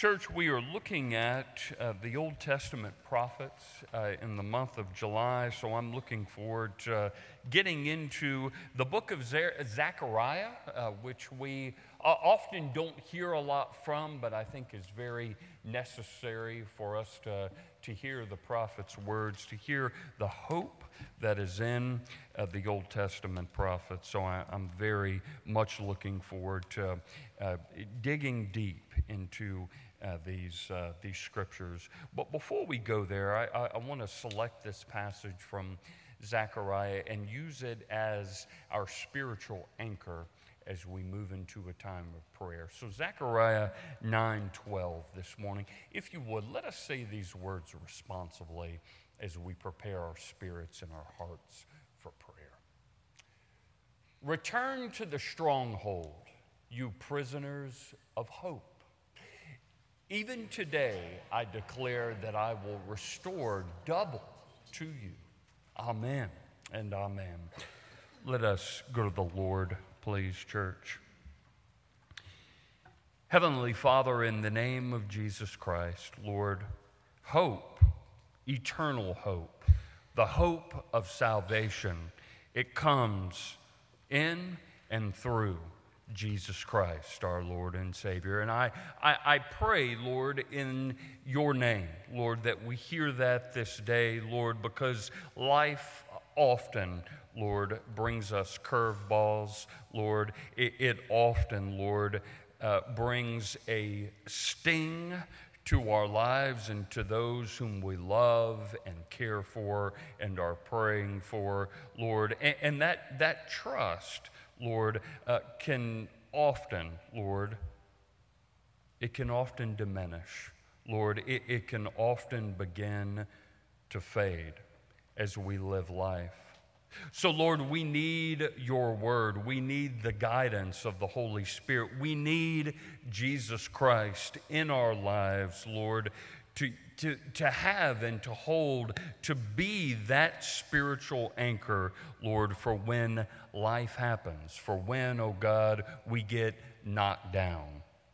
Church, we are looking at uh, the Old Testament prophets uh, in the month of July, so I'm looking forward to uh, getting into the book of Zechariah, uh, which we uh, often don't hear a lot from, but I think is very necessary for us to, to hear the prophet's words, to hear the hope that is in uh, the Old Testament prophets. So I, am very much looking forward to digging deep into uh, these, uh, these scriptures. But before we go there, I, I, I want to select this passage from Zechariah and use it as our spiritual anchor as we move into a time of prayer. So Zechariah 9:12 this morning. If you would, let us say these words responsibly as we prepare our spirits and our hearts for prayer. Return to the stronghold, you prisoners of hope. Even today, I declare that I will restore double to you. Amen and amen. Let us go to the Lord, please, church. Heavenly Father, in the name of Jesus Christ, Lord, hope, eternal hope, the hope of salvation, it comes in and through Jesus Christ, our Lord and Savior. And I, I, I, pray, Lord, in your name, Lord, that we hear that this day, Lord, because life often, Lord, brings us curveballs, Lord. It, it often, Lord, uh, brings a sting to our lives and to those whom we love and care for and are praying for, Lord. And, and that, that trust, Lord, uh, can often, Lord, it can often diminish. Lord, it, it can often begin to fade as we live life. So, Lord, we need your word. We need the guidance of the Holy Spirit. We need Jesus Christ in our lives, Lord, to, to, to have and to hold, to be that spiritual anchor, Lord, for when life happens, for when, oh God, we get knocked down,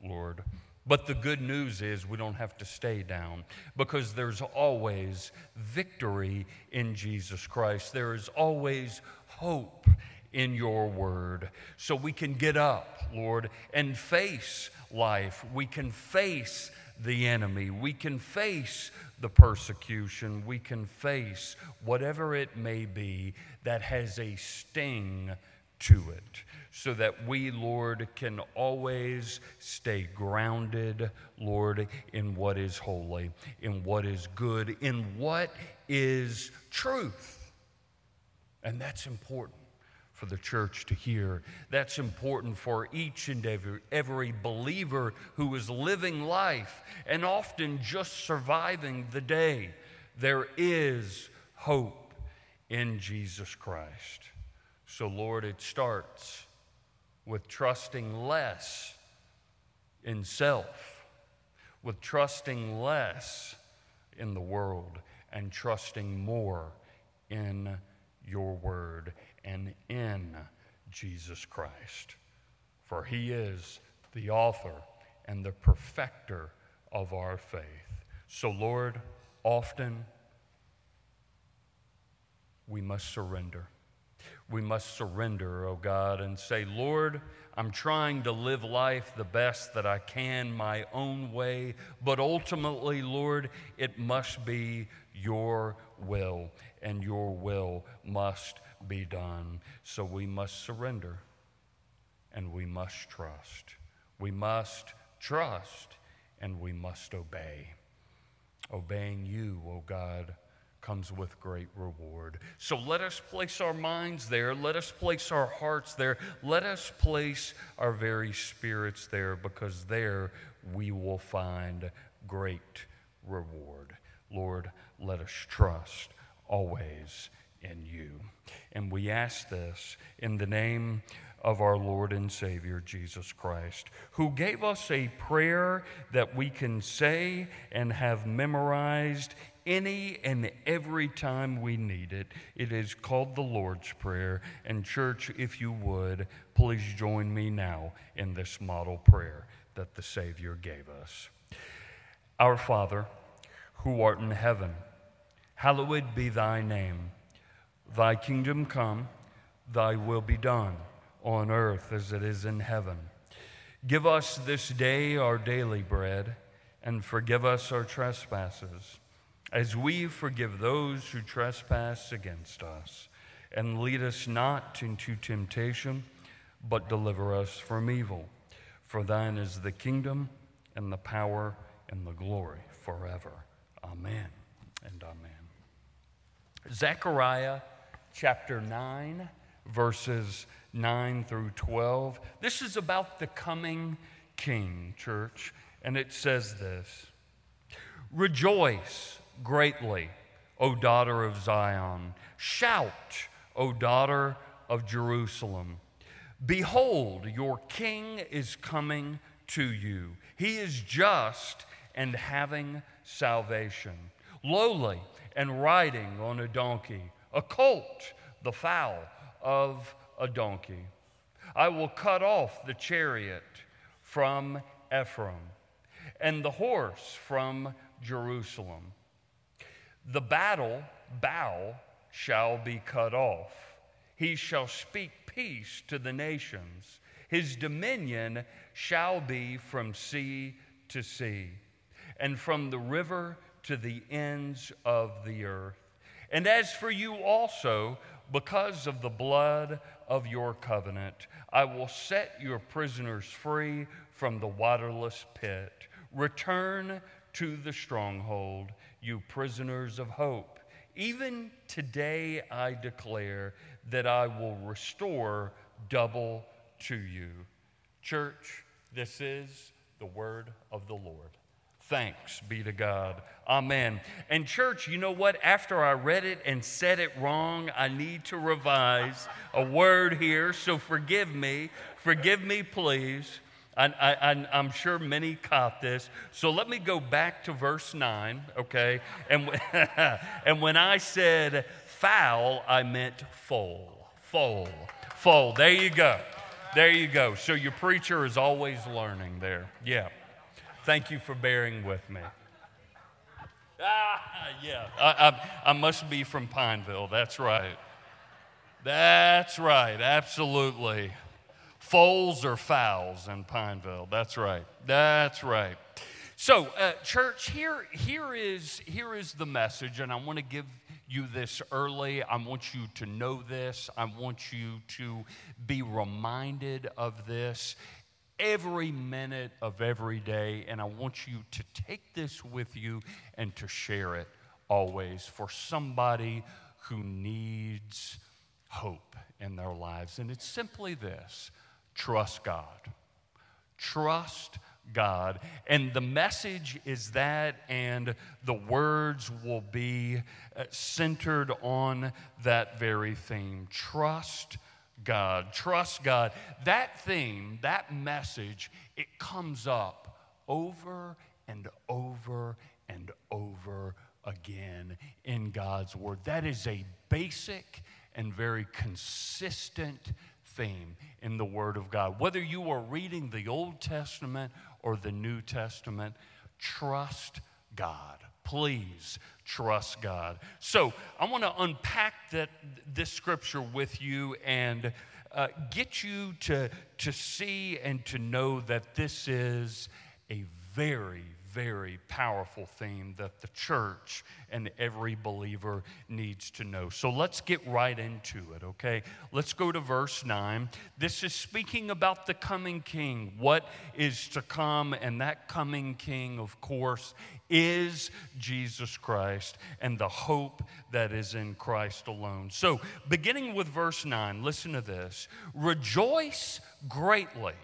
Lord. But the good news is we don't have to stay down because there's always victory in Jesus Christ. There is always hope in your word. So we can get up, Lord, and face life. We can face the enemy. We can face the persecution. We can face whatever it may be that has a sting to it, so that we, Lord, can always stay grounded, Lord, in what is holy, in what is good, in what is truth. And that's important for the church to hear. That's important for each and every, every believer who is living life and often just surviving the day. There is hope in Jesus Christ. So, Lord, it starts with trusting less in self, with trusting less in the world, and trusting more in your word and in Jesus Christ. For he is the author and the perfecter of our faith. So, Lord, often we must surrender. We must surrender, oh God, and say, Lord, I'm trying to live life the best that I can my own way, but ultimately, Lord, it must be your will, and your will must be done. So we must surrender and we must trust. We must trust and we must obey. Obeying you, O oh God, comes with great reward. So let us place our minds there. Let us place our hearts there. Let us place our very spirits there because there we will find great reward. Lord, let us trust always in you. And we ask this in the name of our Lord and Savior Jesus Christ, who gave us a prayer that we can say and have memorized any and every time we need it. It is called the Lord's Prayer. And, church, if you would, please join me now in this model prayer that the Savior gave us. Our Father, who art in heaven, hallowed be thy name. Thy kingdom come, thy will be done, on earth as it is in heaven. Give us this day our daily bread, and forgive us our trespasses, as we forgive those who trespass against us. And lead us not into temptation, but deliver us from evil. For thine is the kingdom, and the power, and the glory forever. Amen and amen. Zechariah chapter 9, verses 9 through 12. This is about the coming king, church, and it says this Rejoice greatly, O daughter of Zion. Shout, O daughter of Jerusalem. Behold, your king is coming to you. He is just and having salvation, lowly and riding on a donkey, a colt, the foal of a donkey. I will cut off the chariot from Ephraim and the horse from Jerusalem. The battle bow shall be cut off. He shall speak peace to the nations. His dominion shall be from sea to sea, and from the river to the ends of the earth. And as for you also, because of the blood of your covenant, I will set your prisoners free from the waterless pit. Return to the stronghold, you prisoners of hope. Even today I declare that I will restore double to you. Church, this is the word of the Lord. Thanks be to God. Amen. And, church, you know what? After I read it and said it wrong, I need to revise a word here, so forgive me. Forgive me, please. I, am sure many caught this. So let me go back to verse 9, okay? And, and when I said foul, I meant foal. Foal. Foal. There you go. There you go. So your preacher is always learning there. Yeah. Thank you for bearing with me. Ah, yeah. I, I, I must be from Pineville. That's right. That's right. Absolutely. Foals or fowls in Pineville. That's right. That's right. So, uh, church, here, here, is, here is the message, and I want to give you this early. I want you to know this. I want you to be reminded of this every minute of every day, and I want you to take this with you and to share it always for somebody who needs hope in their lives. And it's simply this trust God. Trust God. And the message is that, and the words will be uh, centered on that very theme. Trust God. Trust God. That theme, that message, it comes up over and over and over again in God's Word. That is a basic and very consistent theme in the Word of God. Whether you are reading the Old Testament or the New Testament, trust God. Please trust God. So I want to unpack that, this scripture with you and uh, get you to, to see and to know that this is a very, very powerful theme that the church and every believer needs to know. So let's get right into it, okay? Let's go to verse 9. This is speaking about the coming king, what is to come, and that coming king, of course, is Jesus Christ and the hope that is in Christ alone. So, beginning with verse 9, listen to this Rejoice greatly,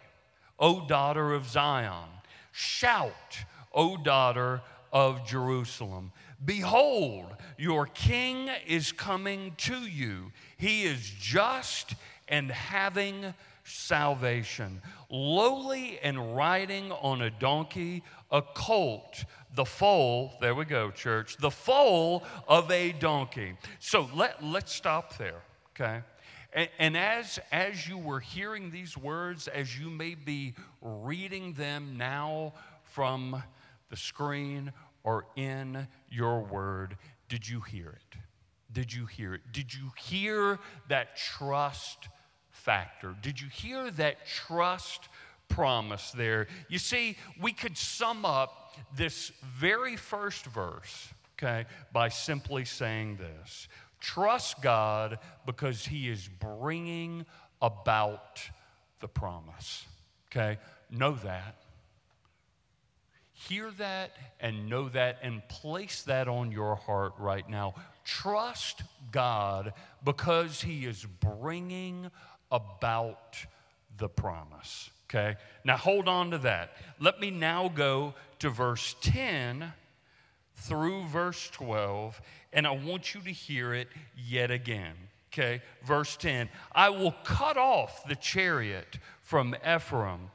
O daughter of Zion. Shout, O daughter of Jerusalem. Behold, your king is coming to you. He is just and having salvation, lowly and riding on a donkey, a colt, the foal, there we go, church, the foal of a donkey. So let, let's stop there, okay? And, and, as, as you were hearing these words, as you may be reading them now from the screen or in your word. Did you hear it? Did you hear it? Did you hear that trust factor? Did you hear that trust promise there? You see, we could sum up this very first verse, okay, by simply saying this Trust God because He is bringing about the promise, okay? Know that. Hear that and know that and place that on your heart right now. Trust God because He is bringing about the promise. Okay? Now hold on to that. Let me now go to verse 10 through verse 12, and I want you to hear it yet again. Okay? Verse 10 I will cut off the chariot from Ephraim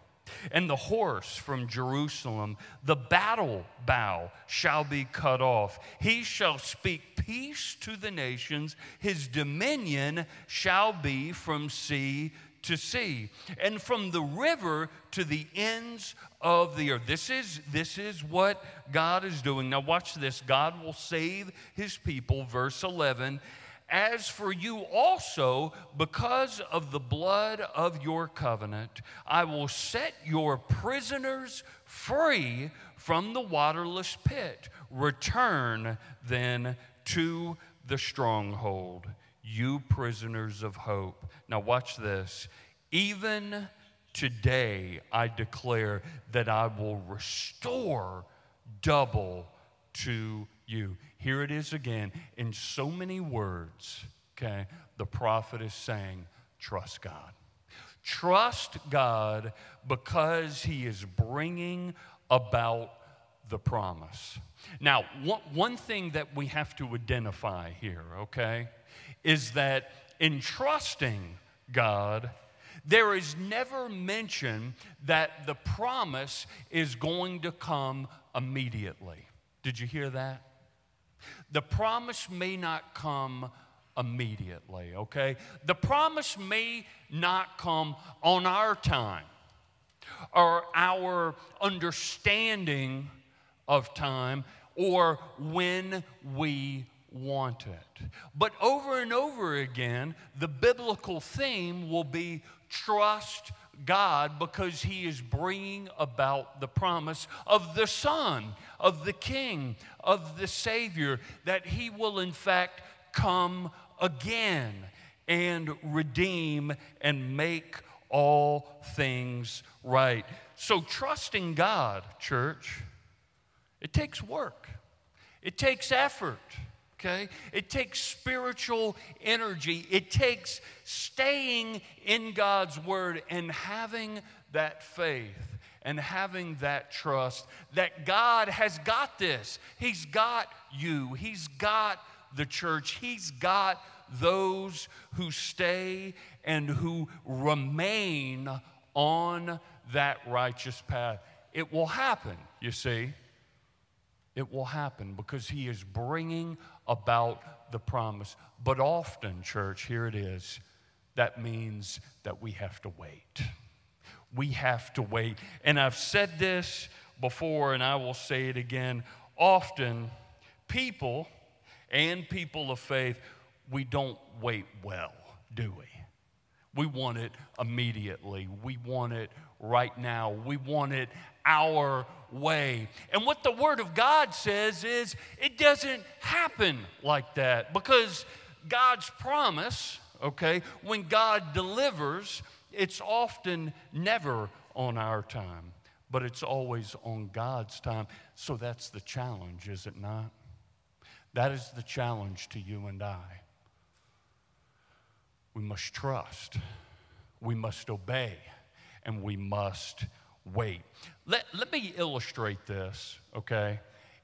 and the horse from Jerusalem. The battle bow shall be cut off. He shall speak peace to the nations. His dominion shall be from sea to sea and from the river to the ends of the earth. This is, this is what God is doing. Now, watch this God will save his people, verse 11 as for you also, because of the blood of your covenant, I will set your prisoners free from the waterless pit. Return then to the stronghold, you prisoners of hope. Now, watch this. Even today, I declare that I will restore double to you. Here it is again. In so many words, okay, the prophet is saying, trust God. Trust God because he is bringing about the promise. Now, one thing that we have to identify here, okay, is that in trusting God, there is never mention that the promise is going to come immediately. Did you hear that? The promise may not come immediately, okay? The promise may not come on our time or our understanding of time or when we want it. But over and over again, the biblical theme will be trust God because He is bringing about the promise of the Son, of the King, of the Savior, that He will in fact come again and redeem and make all things right. So, trusting God, church, it takes work, it takes effort okay? It takes spiritual energy, it takes staying in God's word and having that faith and having that trust that God has got this. He's got you, He's got the church, He's got those who stay and who remain on that righteous path. It will happen, you see. It will happen because He is bringing about the promise. But often, church, here it is, that means that we have to wait. We have to wait. And I've said this before, and I will say it again. Often, people and people of faith, we don't wait well, do we? We want it immediately. We want it right now. We want it our way. And what the Word of God says is it doesn't happen like that because God's promise, okay, when God delivers, it's often never on our time, but it's always on God's time. So that's the challenge, is it not? That is the challenge to you and I. We must trust, we must obey, and we must wait. Let, let me illustrate this, okay,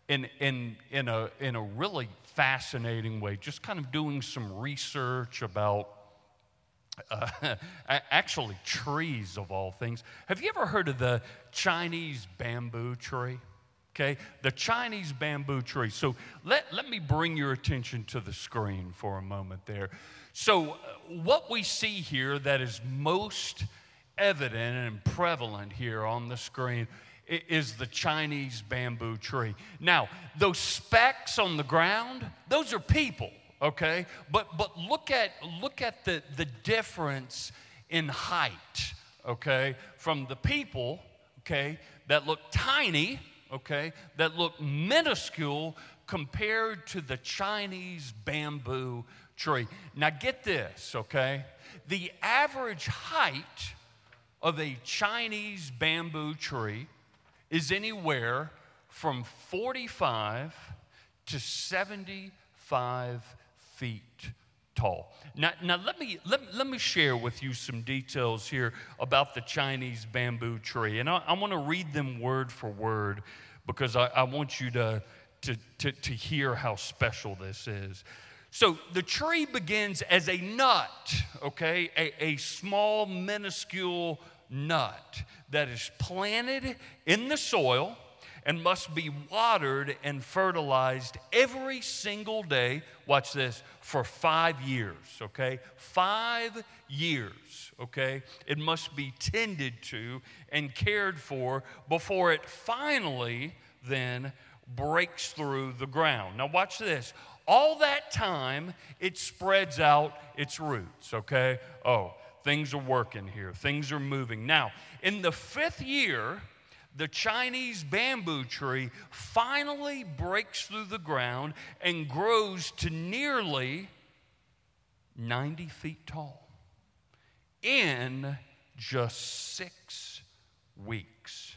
in, in, in, a, in a really fascinating way, just kind of doing some research about uh, actually trees of all things. Have you ever heard of the Chinese bamboo tree? Okay, the Chinese bamboo tree. So let, let me bring your attention to the screen for a moment there. So, uh, what we see here that is most evident and prevalent here on the screen is the Chinese bamboo tree. Now, those specks on the ground, those are people, okay? But but look at look at the, the difference in height, okay, from the people, okay, that look tiny, okay, that look minuscule compared to the Chinese bamboo tree. Now get this, okay? The average height of a Chinese bamboo tree is anywhere from 45 to 75 feet tall. Now, now let, me, let, let me share with you some details here about the Chinese bamboo tree. And I, I want to read them word for word because I, I want you to, to, to, to hear how special this is. So the tree begins as a nut, okay, a, a small, minuscule nut that is planted in the soil and must be watered and fertilized every single day. Watch this for five years, okay? Five years, okay? It must be tended to and cared for before it finally then breaks through the ground. Now, watch this. All that time, it spreads out its roots, okay? Oh, things are working here, things are moving. Now, in the fifth year, the Chinese bamboo tree finally breaks through the ground and grows to nearly 90 feet tall in just six weeks.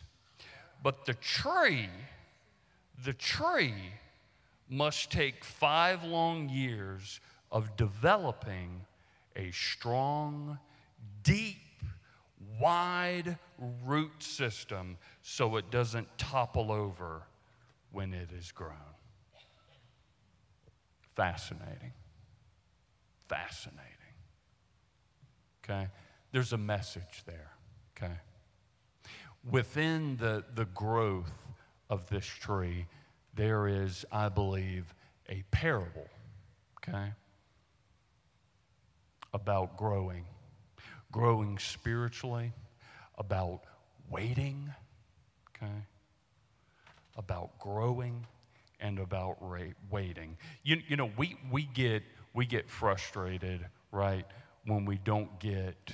But the tree, the tree must take five long years of developing a strong deep, wide root system so it doesn't topple over when it is grown. Fascinating. Fascinating. Okay? There's a message there. Okay? Within the, the growth of this tree, there is, I believe, a parable. Okay? About growing growing spiritually, about waiting, okay? About growing and about waiting. You, you know, we, we, get, we get frustrated, right, when we don't get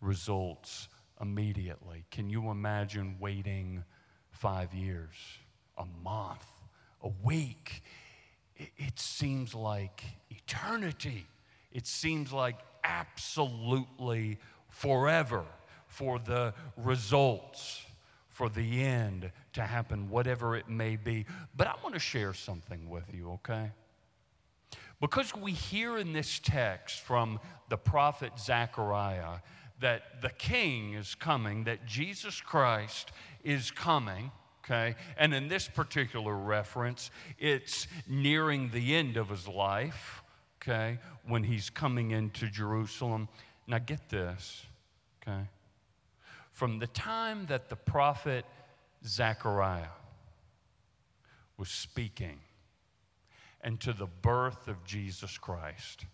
results immediately. Can you imagine waiting five years, a month, a week? It, it seems like eternity. It seems like absolutely forever for the results, for the end to happen, whatever it may be. But I want to share something with you, okay? Because we hear in this text from the prophet Zechariah that the king is coming, that Jesus Christ is coming, okay? And in this particular reference, it's nearing the end of his life okay, when he's coming into Jerusalem. Now, get this, okay? From the time that the prophet Zechariah was speaking and to the birth of Jesus Christ,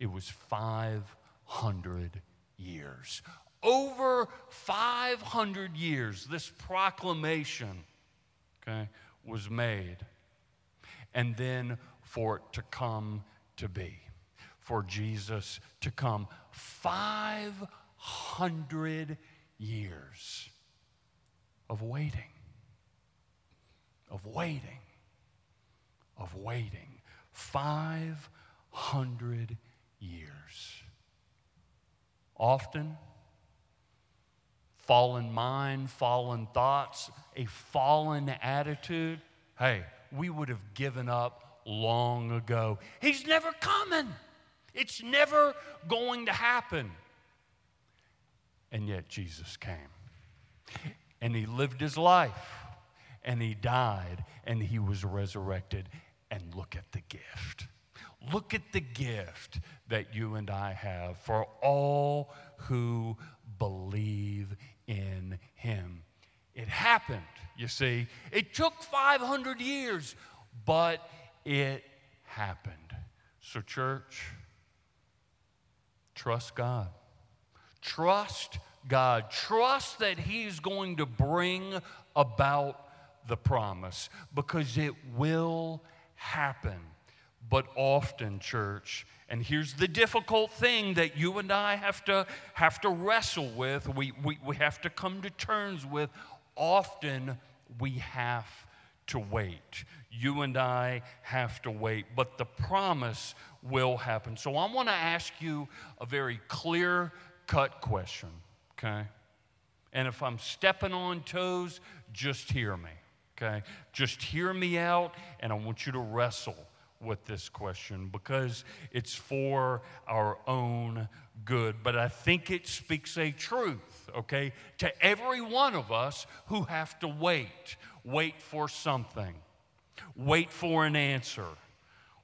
it was 500 years. Over 500 years, this proclamation, okay, was made. And then for it to come to be, for Jesus to come. 500 years of waiting, of waiting, of waiting. 500 years. Often, fallen mind, fallen thoughts, a fallen attitude. Hey, we would have given up long ago. He's never coming. It's never going to happen. And yet Jesus came. And he lived his life. And he died. And he was resurrected. And look at the gift. Look at the gift that you and I have for all who believe in him. It happened, you see. It took 500 years, but it happened. So, church, trust God. Trust God. Trust that He's going to bring about the promise because it will happen. But often, church, and here's the difficult thing that you and I have to, have to wrestle with, we, we, we have to come to terms with. Often, we have to wait. You and I have to wait, but the promise will happen. So I want to ask you a very clear cut question, okay? And if I'm stepping on toes, just hear me, okay? Just hear me out, and I want you to wrestle with this question because it's for our own good. But I think it speaks a truth, okay, to every one of us who have to wait. Wait for something, wait for an answer,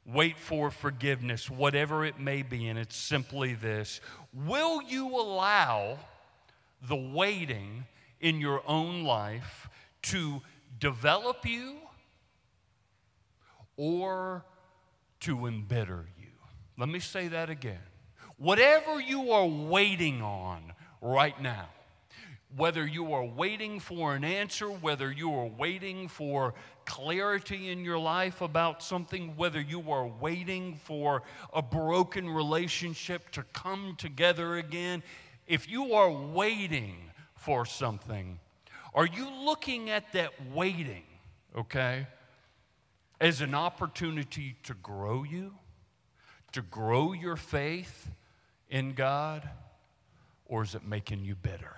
wait for forgiveness, whatever it may be. And it's simply this Will you allow the waiting in your own life to develop you or to embitter you. Let me say that again. Whatever you are waiting on right now, whether you are waiting for an answer, whether you are waiting for clarity in your life about something, whether you are waiting for a broken relationship to come together again, if you are waiting for something, are you looking at that waiting, okay? As an opportunity to grow you, to grow your faith in God, or is it making you bitter?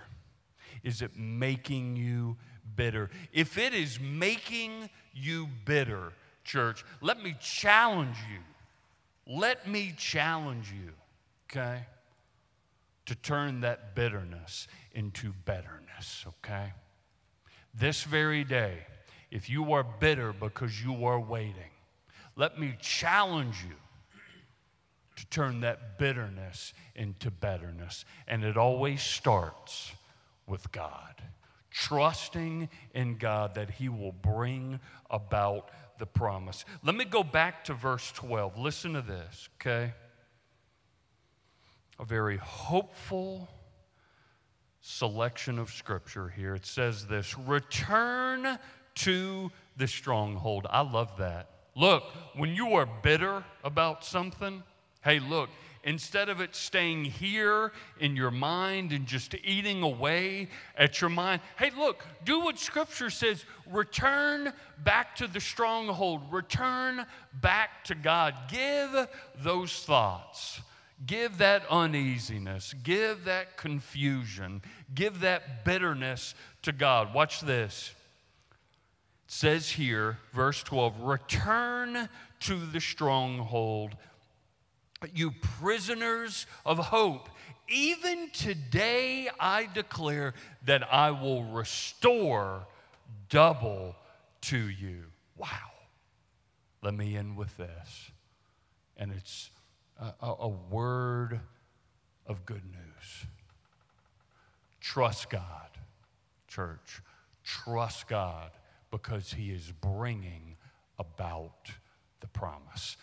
Is it making you bitter? If it is making you bitter, church, let me challenge you. Let me challenge you, okay? To turn that bitterness into betterness, okay? This very day, if you are bitter because you are waiting, let me challenge you to turn that bitterness into betterness. And it always starts with God. Trusting in God that He will bring about the promise. Let me go back to verse 12. Listen to this, okay? A very hopeful selection of scripture here. It says this Return to the stronghold. I love that. Look, when you are bitter about something, hey, look, instead of it staying here in your mind and just eating away at your mind, hey, look, do what Scripture says. Return back to the stronghold, return back to God. Give those thoughts. Give that uneasiness, give that confusion, give that bitterness to God. Watch this says here, verse 12, return to the stronghold, you prisoners of hope. Even today I declare that I will restore double to you. Wow. Let me end with this. And it's a, a, word of good news. Trust God, church. Trust God because he is bringing about the promise.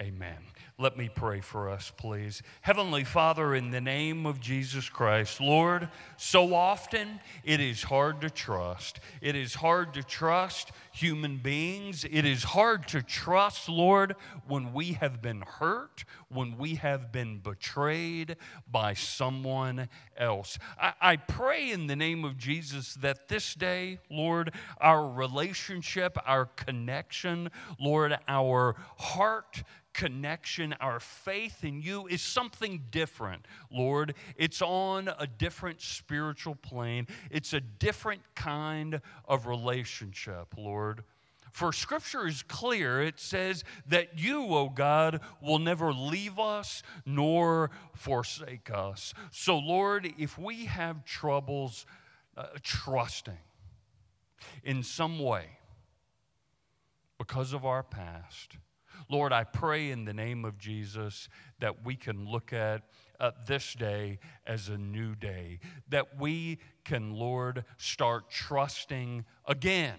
Amen. Let me pray for us, please. Heavenly Father, in the name of Jesus Christ, Lord, so often it is hard to trust. It is hard to trust human beings. It is hard to trust, Lord, when we have been hurt, when we have been betrayed by someone else. I, I pray in the name of Jesus that this day, Lord, our relationship, our connection, Lord, our heart, connection, our faith in you is something different, Lord. It's on a different spiritual plane, it's a different kind of relationship, Lord. For scripture is clear. It says that you, O oh God, will never leave us nor forsake us. So, Lord, if we have troubles uh, trusting in some way because of our past, Lord, I pray in the name of Jesus that we can look at uh, this day as a new day, that we can, Lord, start trusting again,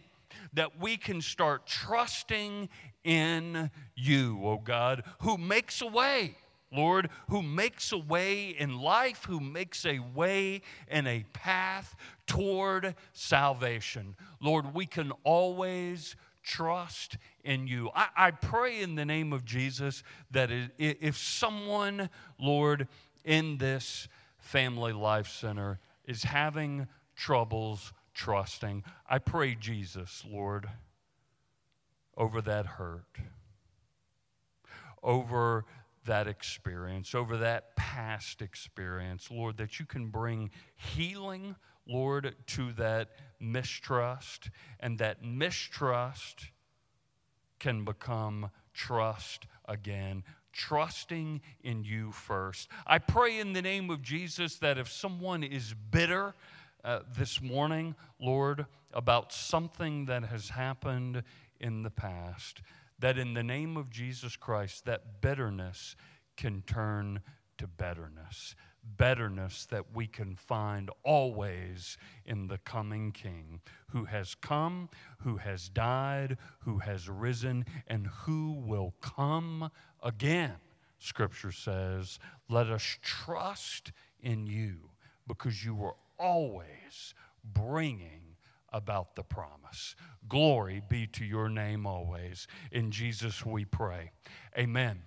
that we can start trusting in you, oh God, who makes a way Lord, who makes a way in life, who makes a way and a path toward salvation. Lord, we can always trust in you. I, I pray in the name of Jesus that if someone, Lord, in this family life center is having troubles trusting, I pray, Jesus, Lord, over that hurt, over that experience, over that past experience, Lord, that you can bring healing, Lord, to that mistrust, and that mistrust can become trust again. Trusting in you first. I pray in the name of Jesus that if someone is bitter uh, this morning, Lord, about something that has happened in the past, that in the name of Jesus Christ, that bitterness can turn to betterness. Betterness that we can find always in the coming King who has come, who has died, who has risen, and who will come again. Scripture says, Let us trust in you because you were always bringing about the promise. Glory be to your name always. In Jesus we pray. Amen.